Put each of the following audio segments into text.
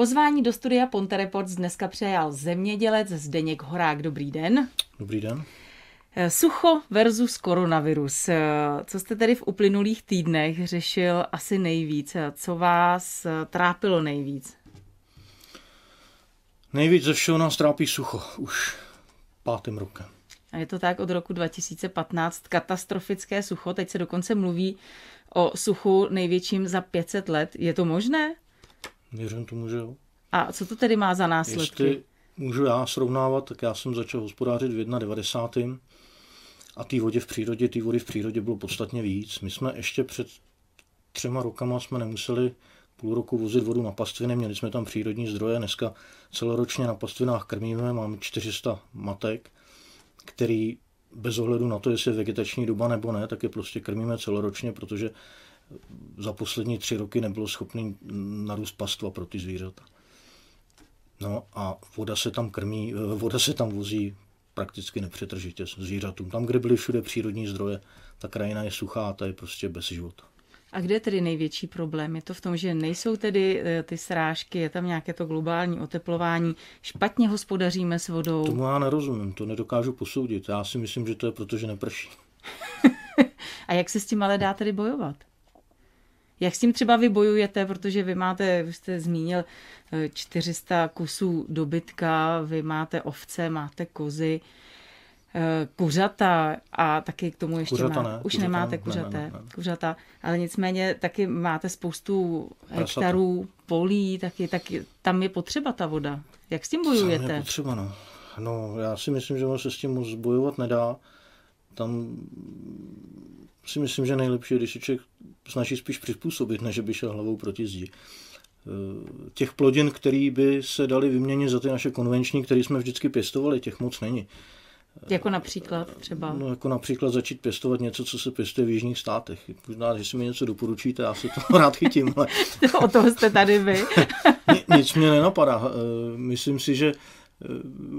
Pozvání do studia Ponte Reports dneska přejal zemědělec Zdeněk Horák. Dobrý den. Dobrý den. Eh, sucho versus koronavirus. Eh, co jste tedy v uplynulých týdnech řešil asi nejvíc? Co vás trápilo nejvíc? Nejvíc ze všeho nás trápí sucho už pátým rokem. A je to tak od roku 2015 katastrofické sucho. Teď se dokonce mluví o suchu největším za 500 let. Je to možné? Věřím tomu, že jo. A co to tedy má za následky? Jestli můžu já srovnávat, tak já jsem začal hospodářit v 91. A té vodě v přírodě, té vody v přírodě bylo podstatně víc. My jsme ještě před třema rokama jsme nemuseli půl roku vozit vodu na pastviny, měli jsme tam přírodní zdroje, dneska celoročně na pastvinách krmíme, máme 400 matek, který bez ohledu na to, jestli je vegetační doba nebo ne, tak je prostě krmíme celoročně, protože za poslední tři roky nebylo schopný narůst pastva pro ty zvířata. No a voda se tam krmí, voda se tam vozí prakticky nepřetržitě zvířatům. Tam, kde byly všude přírodní zdroje, ta krajina je suchá a ta je prostě bez života. A kde je tedy největší problém? Je to v tom, že nejsou tedy eh, ty srážky, je tam nějaké to globální oteplování, špatně hospodaříme s vodou? Tomu já nerozumím, to nedokážu posoudit. Já si myslím, že to je proto, že neprší. A jak se s tím ale dá tedy bojovat? Jak s tím třeba vy bojujete, protože vy máte, vy jste zmínil 400 eh, kusů dobytka, vy máte ovce, máte kozy. Eh, kuřata a taky k tomu ještě kuřata má, ne, už kuřata nemáte ne, kuřaté, ne, ne, ne. kuřata, ale nicméně taky máte spoustu hektarů, polí, taky, taky tam je potřeba ta voda. Jak s tím bojujete? Tam je potřeba, no. no. já si myslím, že se s tím moc bojovat nedá. Tam si myslím, že nejlepší je, když se člověk snaží spíš přizpůsobit, než by šel hlavou proti zdi eh, těch plodin, které by se dali vyměnit za ty naše konvenční, které jsme vždycky pěstovali, těch moc není. Jako například třeba? No jako například začít pěstovat něco, co se pěstuje v jižních státech. Možná, že si mi něco doporučíte, já se to rád chytím. Ale... o toho jste tady vy. Nic mě nenapadá. Eh, myslím si, že eh,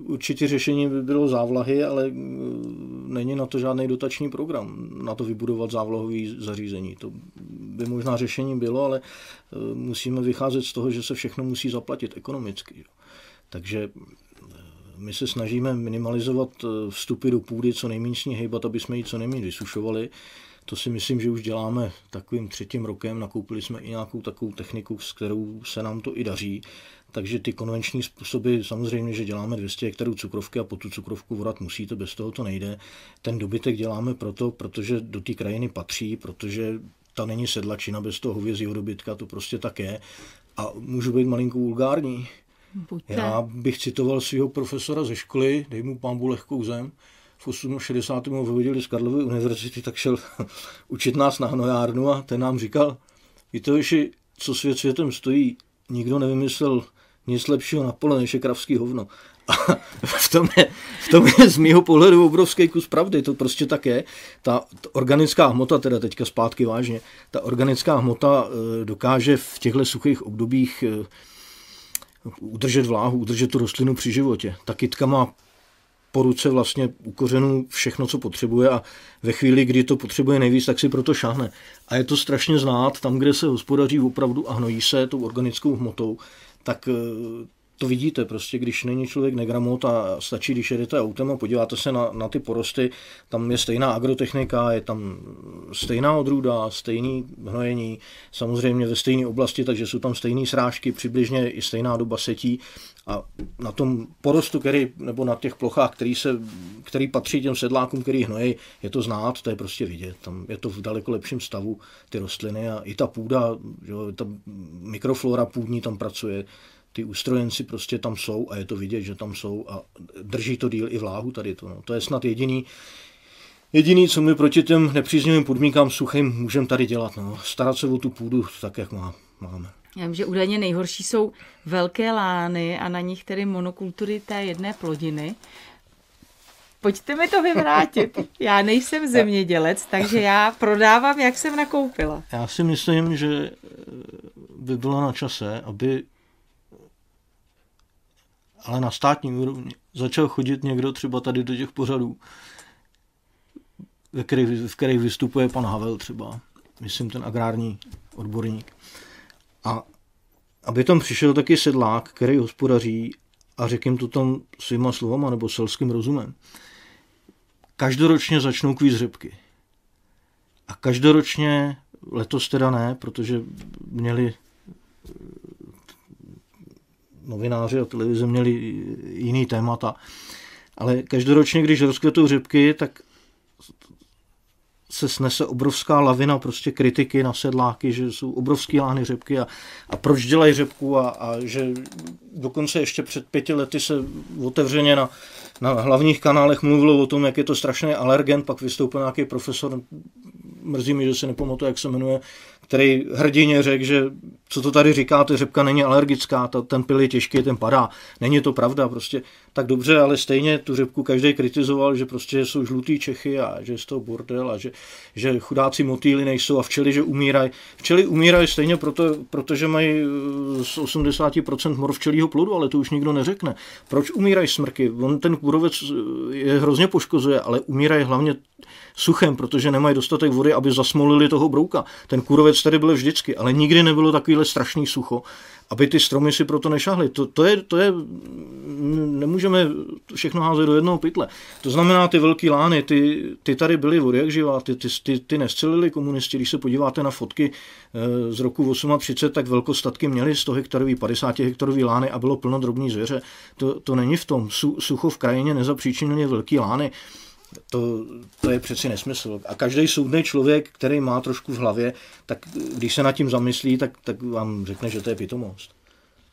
určitě řešení by bylo závlahy, ale eh, není na to žádný dotační program, na to vybudovat závlahové zařízení. To by možná řešení bylo, ale musíme vycházet z toho, že se všechno musí zaplatit ekonomicky. Takže my se snažíme minimalizovat eh, vstupy do půdy, co nejméně s ní hejbat, aby jsme ji co nejméně vysušovali. To si myslím, že už děláme takovým třetím rokem. Nakoupili jsme i nějakou takovou techniku, s kterou se nám to i daří. Takže ty konvenční způsoby, samozřejmě, že děláme 200 hektarů cukrovky a po tu cukrovku vorat musíte, bez toho to nejde. Ten dobytek děláme proto, protože do té krajiny patří, protože ta není sedlačina bez toho hovězího dobytka, to prostě tak je. A můžu být malinko vulgární. Buďte. Já bych citoval svého profesora ze školy, dej mu pámbu lehkou zem, v 68. ho vyvodili z Karlovy univerzity, tak šel učit nás na hnojárnu a ten nám říkal, víte, že co svět světem stojí, nikdo nevymyslel nic lepšího na pole, než je kravský hovno. A v tom, je, v tom je z mého pohledu obrovský kus pravdy, to prostě tak je. Ta, ta organická hmota, teda teďka zpátky vážně, ta organická hmota e, dokáže v těchto suchých obdobích e, udržet vláhu, udržet tu rostlinu při životě. Ta kytka má po ruce vlastně u kořenů všechno, co potřebuje a ve chvíli, kdy to potřebuje nejvíc, tak si proto šáhne. A je to strašně znát, tam, kde se hospodaří opravdu a hnojí se tou organickou hmotou, tak eh, to vidíte prostě, když není člověk negramot a stačí, když jedete autem a podíváte se na, na ty porosty, tam je stejná agrotechnika, je tam stejná odrůda, stejný hnojení, samozřejmě ve stejné oblasti, takže jsou tam stejné srážky, přibližně i stejná doba setí a na tom porostu, který, nebo na těch plochách, který, se, který patří těm sedlákům, který hnojí, je to znát, to je prostě vidět. Tam je to v daleko lepším stavu, ty rostliny a i ta půda, jo, ta mikroflora půdní tam pracuje, ty ústrojenci prostě tam jsou a je to vidět, že tam jsou a drží to díl i vláhu tady to. No. To je snad jediný, jediný, co my proti těm nepříznivým podmínkám suchým můžeme tady dělat. No. Starat se o tu půdu tak, jak má, máme. Já vím, že údajně nejhorší jsou velké lány a na nich tedy monokultury té jedné plodiny. Pojďte mi to vyvrátit. Já nejsem zemědělec, takže já prodávám, jak jsem nakoupila. Já si myslím, že by bylo na čase, aby ale na státní úrovni začal chodit někdo třeba tady do těch pořadů, ve kterých, v kterých vystupuje pan Havel třeba, myslím ten agrární odborník. A aby tam přišel taky sedlák, který hospodaří a řekl jim to tam svýma slovama nebo selským rozumem. Každoročně začnou kvíz řepky. A každoročně, letos teda ne, protože měli novináři a televize měli jiný témata. Ale každoročně, když rozkvetou řepky, tak se snese obrovská lavina prostě kritiky na sedláky, že jsou obrovský lány řepky a, a proč dělají řepku a, a že dokonce ještě před pěti lety se otevřeně na, na hlavních kanálech mluvilo o tom, jak je to strašný alergen, pak vystoupil nějaký profesor, mrzí mi, že se nepamatuju, jak se jmenuje, který hrdině řekl, že co to tady říkáte, řepka není alergická, ta, ten pil je těžký, ten padá. Není to pravda, prostě tak dobře, ale stejně tu řepku každý kritizoval, že prostě jsou žlutý Čechy a že je to bordel a že, že chudáci motýly nejsou a včely, že umírají. Včely umírají stejně proto, protože mají eh, z 80% mor včelího plodu, ale to už nikdo neřekne. Proč umírají smrky? On ten kůrovec eh, je hrozně poškozuje, ale umírají hlavně suchem, protože nemají dostatek vody, aby zasmolili toho brouka. Ten kůrovec tady byl vždycky, ale nikdy nebylo takovýhle strašný sucho, aby ty stromy si proto nešahly. To, to, je, to je, nemůžeme všechno házet do jednoho pytle. To znamená, ty velké lány, ty, ty tady byly vody jak živá, ty, ty, ty, ty nestřelili komunisti. Když se podíváte na fotky eh, z roku 38, tak velkostatky měly 100 hektarový, 50 hektarový lány a bylo plno drobní zvěře. To, to není v tom. Sucho v krajině nezapříčinily velké lány. To, to je přeci nesmysl. A každý soudný člověk, který má trošku v hlavě, tak když se nad tím zamyslí, tak, tak vám řekne, že to je pitomost.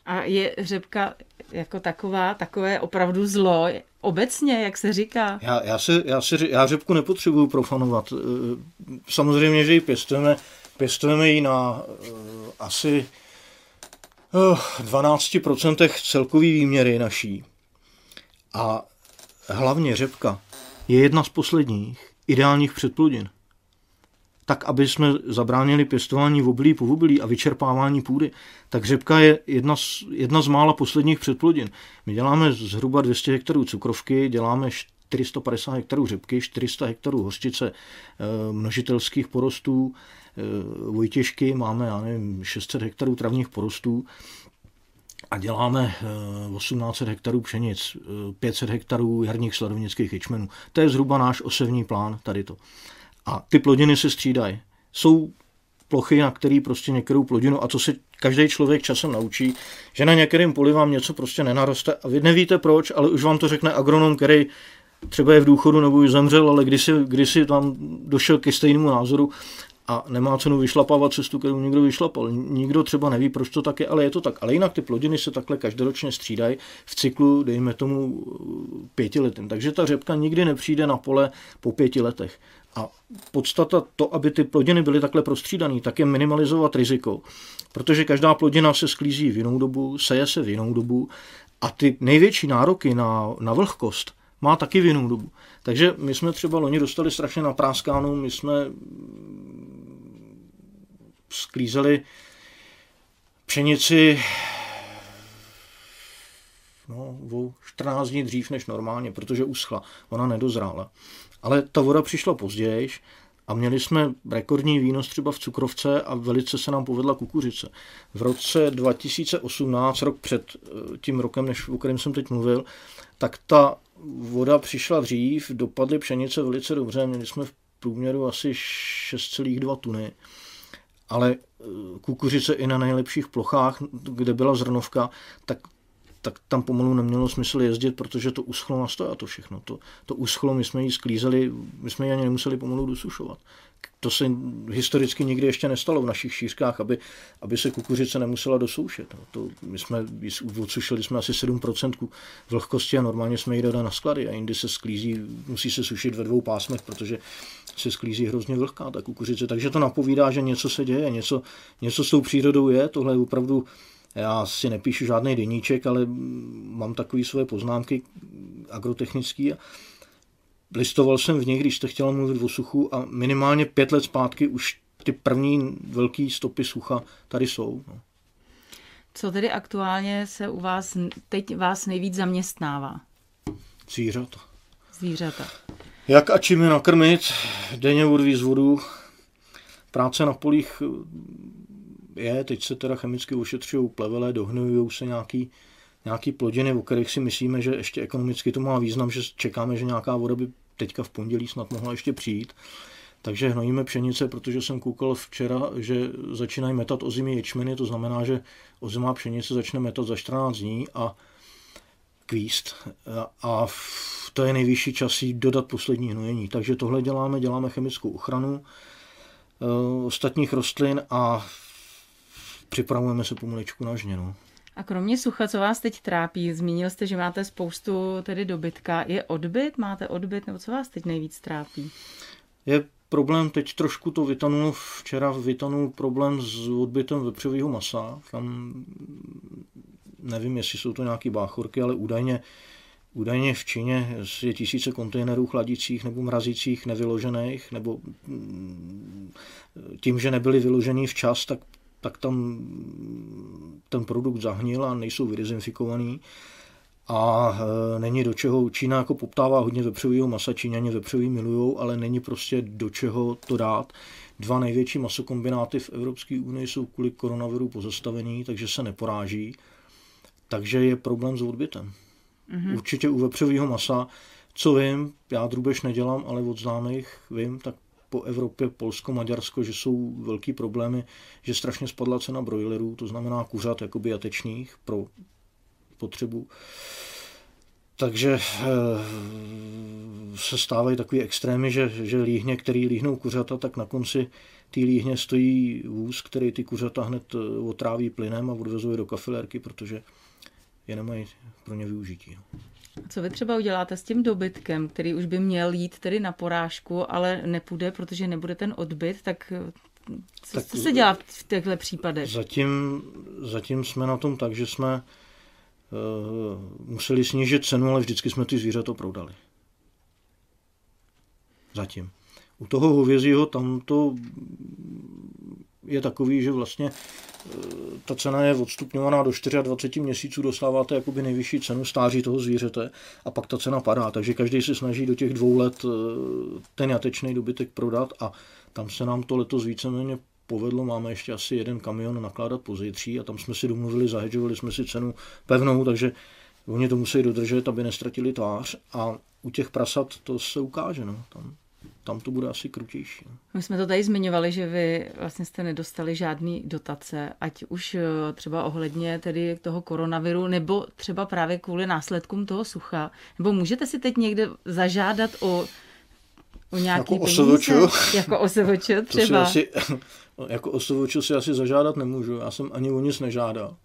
A je řepka jako taková, takové opravdu zlo, obecně, jak se říká? Já, já, se, já, se, já řepku nepotřebuju profanovat. Samozřejmě, že ji pěstujeme, pěstujeme ji na uh, asi uh, 12% celkový výměry naší. A hlavně řepka je jedna z posledních ideálních předplodin. Tak, aby jsme zabránili pěstování v obilí po obilí a vyčerpávání půdy, tak řepka je jedna z, jedna z mála posledních předplodin. My děláme zhruba 200 hektarů cukrovky, děláme 450 hektarů řepky, 400 hektarů hořčice, eh, množitelských porostů, eh, vojtěžky, máme, já nevím, 600 hektarů travních porostů, a děláme 1800 eh, hektarů pšenic, 500 eh, hektarů jarních sladovnických ječmenů. To je zhruba náš osevní plán tady to. A ty plodiny se střídají. Jsou plochy, na který prostě některou plodinu, a co se každý člověk časem naučí, že na některém poli vám něco prostě nenaroste a vy nevíte proč, ale už vám to řekne agronom, který třeba je v důchodu nebo už zemřel, ale kdysi, kdysi tam došel ke stejnému názoru a nemá cenu vyšlapávat cestu, kterou někdo vyšlapal. Nikdo třeba neví, proč to tak je, ale je to tak. Ale jinak ty plodiny se takhle každoročně střídají v cyklu, dejme tomu, pěti letým. Takže ta řepka nikdy nepřijde na pole po pěti letech. A podstata to, aby ty plodiny byly takhle prostřídané, tak je minimalizovat riziko. Protože každá plodina se sklízí v jinou dobu, seje se v jinou dobu a ty největší nároky na, na vlhkost má taky v jinou dobu. Takže my jsme třeba loni dostali strašně na práskánu, my jsme sklízeli pšenici no, o 14 dní dřív než normálně, protože uschla, ona nedozrála. Ale ta voda přišla později a měli jsme rekordní výnos třeba v cukrovce a velice se nám povedla kukuřice. V roce 2018, rok před eh, tím rokem, než, o kterém jsem teď mluvil, tak ta voda přišla dřív, dopadly pšenice velice dobře, měli jsme v průměru asi 6,2 tuny ale eh, kukuřice i na nejlepších plochách, kde byla zrnovka, tak tak tam pomalu nemělo smysl jezdit, protože to uschlo na stoja to všechno. To, to uschlo, my jsme ji sklízeli, my jsme ji ani nemuseli pomalu dosušovat. To se historicky nikdy ještě nestalo v našich šířkách, aby, aby se kukuřice nemusela dosoušet. No, to, my jsme odsušili jsme asi 7% vlhkosti a normálně jsme ji dali na sklady a jindy se sklízí, musí se sušit ve dvou pásmech, protože se sklízí hrozně vlhká ta kukuřice. Takže to napovídá, že něco se děje, něco, něco s tou přírodou je. Tohle je opravdu já si nepíšu žádný deníček, ale mám takové své poznámky agrotechnické. Listoval jsem v nich, když jste chtěla mluvit o suchu a minimálně pět let zpátky už ty první velké stopy sucha tady jsou. No. Co tedy aktuálně se u vás, teď vás nejvíc zaměstnává? Zvířata. Zvířata. Jak a čím je nakrmit, denně odvíz vodu, práce na polích je, teď se teda chemicky ošetřují plevele, dohnojují se nějaký, nějaký plodiny, o kterých si myslíme, že ještě ekonomicky to má význam, že čekáme, že nějaká voda by teďka v pondělí snad mohla ještě přijít. Takže hnojíme pšenice, protože jsem koukal včera, že začínají metat ozimí ječmeny, to znamená, že ozimá pšenice začne metat za 14 dní a kvíst. A to je nejvyšší čas jí dodat poslední hnojení. Takže tohle děláme, děláme chemickou ochranu eh, ostatních rostlin a připravujeme se pomaličku na žněnu. A kromě sucha, co vás teď trápí? Zmínil jste, že máte spoustu tedy dobytka. Je odbyt? Máte odbyt? Nebo co vás teď nejvíc trápí? Je problém, teď trošku to vytanul, včera vytanul problém s odbytem vepřového masa. Tam nevím, jestli jsou to nějaké báchorky, ale údajně, údajně v Číně je tisíce kontejnerů chladicích nebo mrazících nevyložených, nebo mm, tím, že nebyly vyložený včas, tak, tak tam ten produkt zahnil a nejsou vydezinfikovaný a e, není do čeho, Čína jako poptává hodně vepřového masa, Číňani vepřový milujou, ale není prostě do čeho to dát. Dva největší masokombináty v Evropské unii jsou kvůli koronaviru pozastavení, takže se neporáží. Takže je problém s odbytem. Mm-hmm. Určitě u vepřového masa, co vím, já drubež nedělám, ale od známých vím, tak po Evropě, Polsko, Maďarsko, že jsou velký problémy, že strašně spadla cena brojlerů, to znamená kuřat jakoby jatečných pro potřebu. Takže eh, se stávají takové extrémy, že, že líhně, který líhnou kuřata, tak na konci té líhně stojí vůz, který ty kuřata hned eh, otráví plynem a odvezuje do kafilérky, protože je nemají pro ně využití. Co vy třeba uděláte s tím dobytkem, který už by měl jít tedy na porážku, ale nepůjde, protože nebude ten odbyt, tak eh, co, tak co se dělá v těchto případech? Zatím, zatím jsme na tom tak, že jsme uh, museli snížit cenu, ale vždycky jsme ty zvířata prodali. Zatím. U toho hovězího tam to je takový, že vlastně eh, ta cena je odstupňovaná do 24 měsíců, dostáváte jakoby nejvyšší cenu stáří toho zvířete a pak ta cena padá. Takže každý se snaží do těch dvou let eh, ten jatečný dobytek prodat a tam se nám to letos víceméně povedlo, máme ještě asi jeden kamion nakládat po zítří a tam jsme si domluvili, zahedžovali jsme si cenu pevnou, takže oni to musí dodržet, aby nestratili tvář a u těch prasat to se ukáže. No. Tam tam to bude asi krutější. My jsme to tady zmiňovali, že vy vlastně jste nedostali žádný dotace, ať už eh, třeba ohledně tedy toho koronaviru, nebo třeba právě kvůli následkům toho sucha. Nebo můžete si teď někde zažádat o, o nějaký jako peníze? OSVČ? Jako OSVČ třeba? Asi, jako OSVČ si asi zažádat nemůžu, já jsem ani o nic nežádal.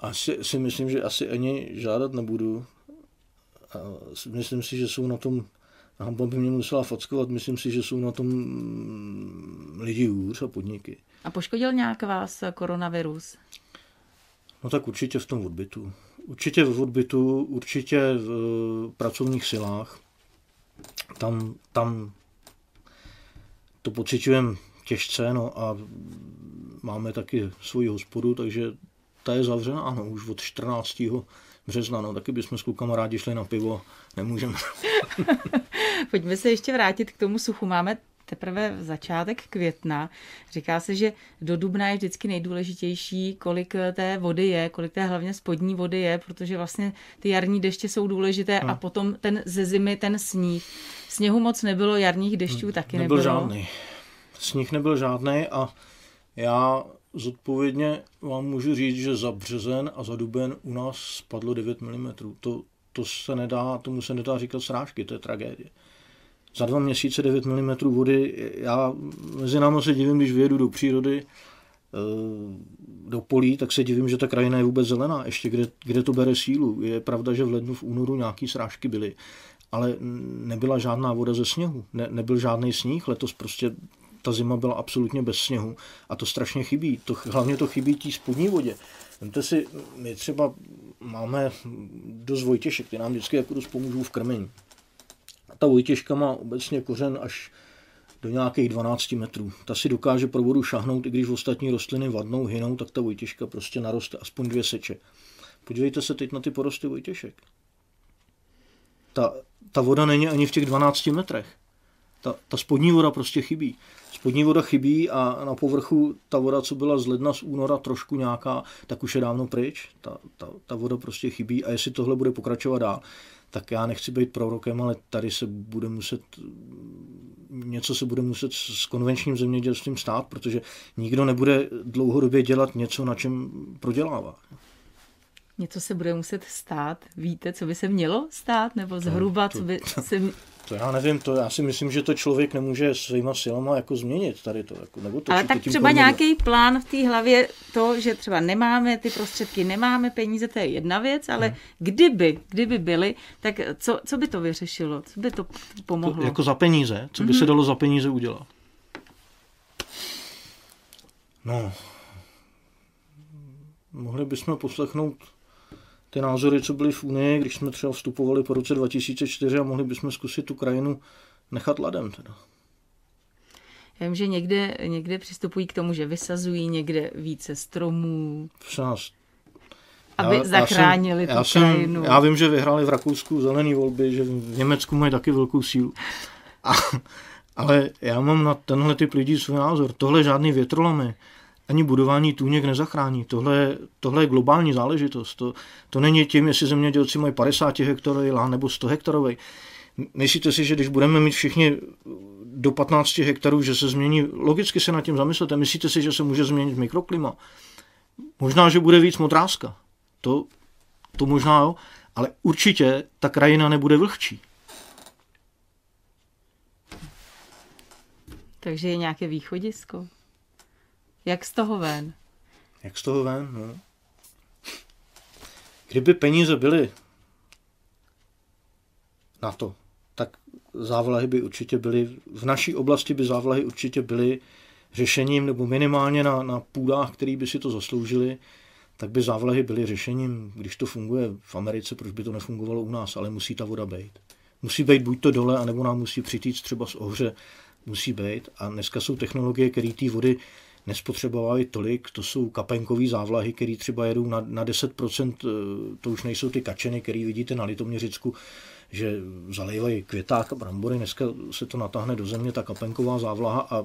Asi si myslím, že asi ani žádat nebudu. A myslím si, že jsou na tom Hamba by mě musela fackovat, myslím si, že jsou na tom mm, lidi hůř a podniky. A poškodil nějak vás koronavirus? No tak určitě v tom odbytu. Určitě v odbytu, určitě v eh, pracovních silách. Tam, tam to pocitujeme těžce, no a máme taky svoji hospodu, takže ta je zavřena, ano, už od 14. března, no taky bychom s klukama rádi šli na pivo, nemůžeme. Pojďme se ještě vrátit k tomu suchu. Máme teprve začátek května. Říká se, že do dubna je vždycky nejdůležitější, kolik té vody je, kolik té hlavně spodní vody je, protože vlastně ty jarní deště jsou důležité hmm. a potom ten ze zimy ten sníh. Sněhu moc nebylo, jarních dešťů hmm. taky nebyl nebylo. žádný. Sníh nebyl žádný a já zodpovědně vám můžu říct, že za březen a za duben u nás spadlo 9 mm. To, to se nedá, tomu se nedá říkat srážky, to je tragédie. Za dva měsíce 9 mm vody, já mezi námi se divím, když vyjedu do přírody, eh, do polí, tak se divím, že ta krajina je vůbec zelená, ještě kde, kde to bere sílu. Je pravda, že v lednu, v únoru nějaký srážky byly, ale nebyla žádná voda ze sněhu, ne, nebyl žádný sníh, letos prostě ta zima byla absolutně bez sněhu a to strašně chybí. To, hlavně to chybí té spodní vodě. Vemte si, my třeba máme dost vojtěšek, ty nám vždycky jako dost pomůžou v krmení. A ta vojtěžka má obecně kořen až do nějakých 12 metrů. Ta si dokáže pro vodu šahnout, i když ostatní rostliny vadnou, hynou, tak ta vojtěžka prostě naroste aspoň dvě seče. Podívejte se teď na ty porosty vojtěšek. Ta, ta voda není ani v těch 12 metrech. Ta, ta spodní voda prostě chybí. spodní voda chybí a na povrchu ta voda, co byla z ledna, z února trošku nějaká, tak už je dávno pryč. Ta, ta, ta voda prostě chybí a jestli tohle bude pokračovat dál, tak já nechci být prorokem, ale tady se bude muset něco se bude muset s konvenčním zemědělstvím stát, protože nikdo nebude dlouhodobě dělat něco, na čem prodělává. Něco se bude muset stát. Víte, co by se mělo stát? Nebo zhruba, to, to, co by se... To já nevím, to já si myslím, že to člověk nemůže svýma silama jako změnit tady to. Jako, nebo to, Ale tak třeba pomůže. nějaký plán v té hlavě, to, že třeba nemáme ty prostředky, nemáme peníze, to je jedna věc, ale hmm. kdyby, kdyby byly, tak co, co by to vyřešilo? Co by to pomohlo? To, jako za peníze? Co by hmm. se dalo za peníze udělat? No, mohli bychom poslechnout ty názory, co byly v Unii, když jsme třeba vstupovali po roce 2004 a mohli bychom zkusit tu krajinu nechat ladem teda. Já vím, že někde, někde přistupují k tomu, že vysazují někde více stromů. Nás. Aby já, zachránili já jsem, tu já krajinu. Jsem, já vím, že vyhráli v Rakousku zelený volby, že v Německu mají taky velkou sílu. A, ale já mám na tenhle typ lidí svůj názor. Tohle žádný větrolamy ani budování tůněk nezachrání. Tohle, tohle je globální záležitost. To, to není tím, jestli zemědělci mají 50 hektarový lán nebo 100 hektarový. Myslíte si, že když budeme mít všichni do 15 hektarů, že se změní, logicky se nad tím zamyslete, myslíte si, že se může změnit mikroklima? Možná, že bude víc modrázka. To, to možná jo, ale určitě ta krajina nebude vlhčí. Takže je nějaké východisko? Jak z toho ven? Jak z toho ven, no. Kdyby peníze byly na to, tak závlahy by určitě byly, v naší oblasti by závlahy určitě byly řešením, nebo minimálně na, na půdách, který by si to zasloužili, tak by závlahy byly řešením. Když to funguje v Americe, proč by to nefungovalo u nás, ale musí ta voda být. Musí být buď to dole, anebo nám musí přitýct třeba z ohře, musí být. A dneska jsou technologie, které té vody nespotřebovaly tolik, to jsou kapenkové závlahy, které třeba jedou na, na 10%, eh, to už nejsou ty kačeny, které vidíte na Litoměřicku, že zalejvají květák a brambory, dneska se to natáhne do země, ta kapenková závlaha a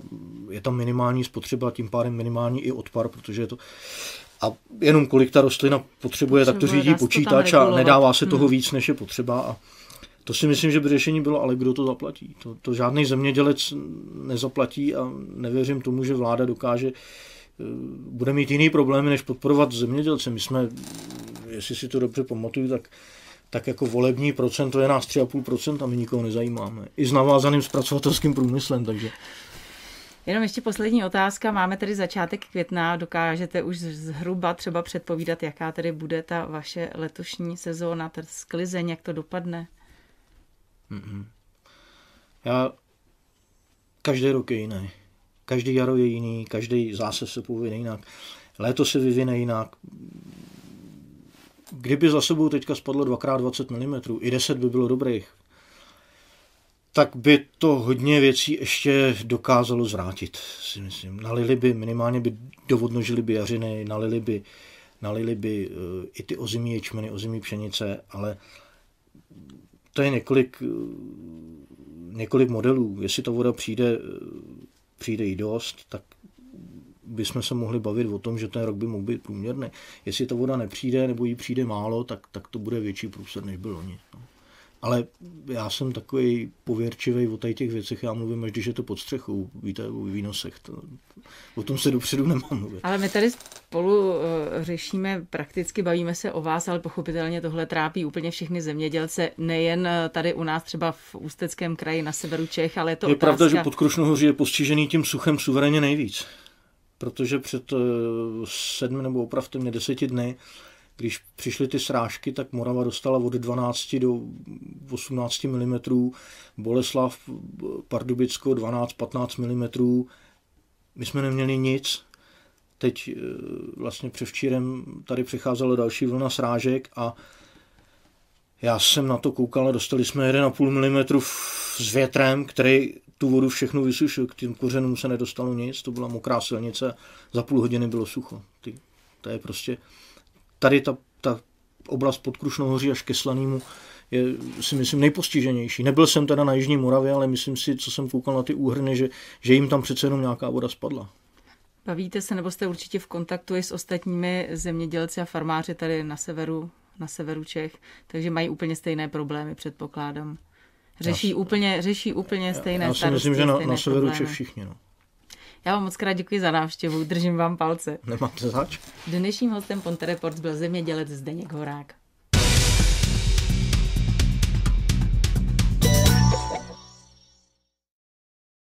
je tam minimální spotřeba, tím pádem minimální i odpar, protože je to a jenom kolik ta rostlina potřebuje, potřebuje tak to řídí počítač a nedává se toho hmm. víc, než je potřeba a to si myslím, že by řešení bylo, ale kdo to zaplatí? To, to žádný zemědělec nezaplatí a nevěřím tomu, že vláda dokáže, eh, bude mít jiný problémy, než podporovat zemědělce. My jsme, jestli si to dobře pamatuju, tak tak jako volební procento je nás 3,5% a my nikoho nezajímáme. I s navázaným zpracovatelským průmyslem, takže... Jenom ještě poslední otázka. Máme tedy začátek května. Dokážete už zhruba třeba předpovídat, jaká tedy bude ta vaše letošní sezóna, ta sklizeň, jak to dopadne? Mm-mm. Já každý rok je jiný. Každý jaro je jiný, každý zase se povine jinak. Léto se vyvine jinak. Kdyby za sebou teďka spadlo 2x20 mm, i 10 by bylo dobrých, tak by to hodně věcí ještě dokázalo zvrátit, si myslím. Nalili by, minimálně by dovodnožili by jařiny, nalili by, nalili by uh, i ty ozimí ječmeny, ozimí pšenice, ale to je několik, několik modelů. Jestli ta voda přijde, přijde i dost, tak bychom se mohli bavit o tom, že ten rok by mohl být průměrný. Jestli ta voda nepřijde nebo jí přijde málo, tak, tak to bude větší průsled, než byl loni. Ale já jsem takový pověrčivý o těch věcech, já mluvím až když je to pod střechou, víte, o výnosech, to, o tom se dopředu nemám mluvit. Ale my tady spolu uh, řešíme, prakticky bavíme se o vás, ale pochopitelně tohle trápí úplně všechny zemědělce, nejen eh, tady u nás třeba v Ústeckém kraji na severu Čech, ale je to Je otázka... pravda, že pod Krušnohoří je postižený tím suchem suverénně nejvíc, protože před uh, sedmi nebo opravdu mě deseti dny když přišly ty srážky, tak Morava dostala od 12 do 18 mm, Boleslav, Pardubicko 12-15 mm. My jsme neměli nic. Teď eh, vlastně převčírem tady přicházela další vlna srážek a já jsem na to koukal a dostali jsme 1,5 mm s větrem, který tu vodu všechno vysušil. K těm kořenům se nedostalo nic, to byla mokrá silnice, za půl hodiny bylo sucho. Ty, to je prostě tady ta, ta oblast pod Krušnohoří až ke Slanému je si myslím nejpostiženější. Nebyl jsem teda na Jižní Moravě, ale myslím si, co jsem koukal na ty úhrny, že, že jim tam přece jenom nějaká voda spadla. Bavíte se nebo jste určitě v kontaktu i s ostatními zemědělci a farmáři tady na severu, na severu Čech, takže mají úplně stejné problémy, předpokládám. Řeší, já, úplně, řeší úplně stejné Já si myslím, že na, na severu problémy. Čech všichni. No. Já vám moc krát děkuji za návštěvu, držím vám palce. Nemáte zač. Dnešním hostem Ponte Reports byl zemědělec Zdeněk Horák.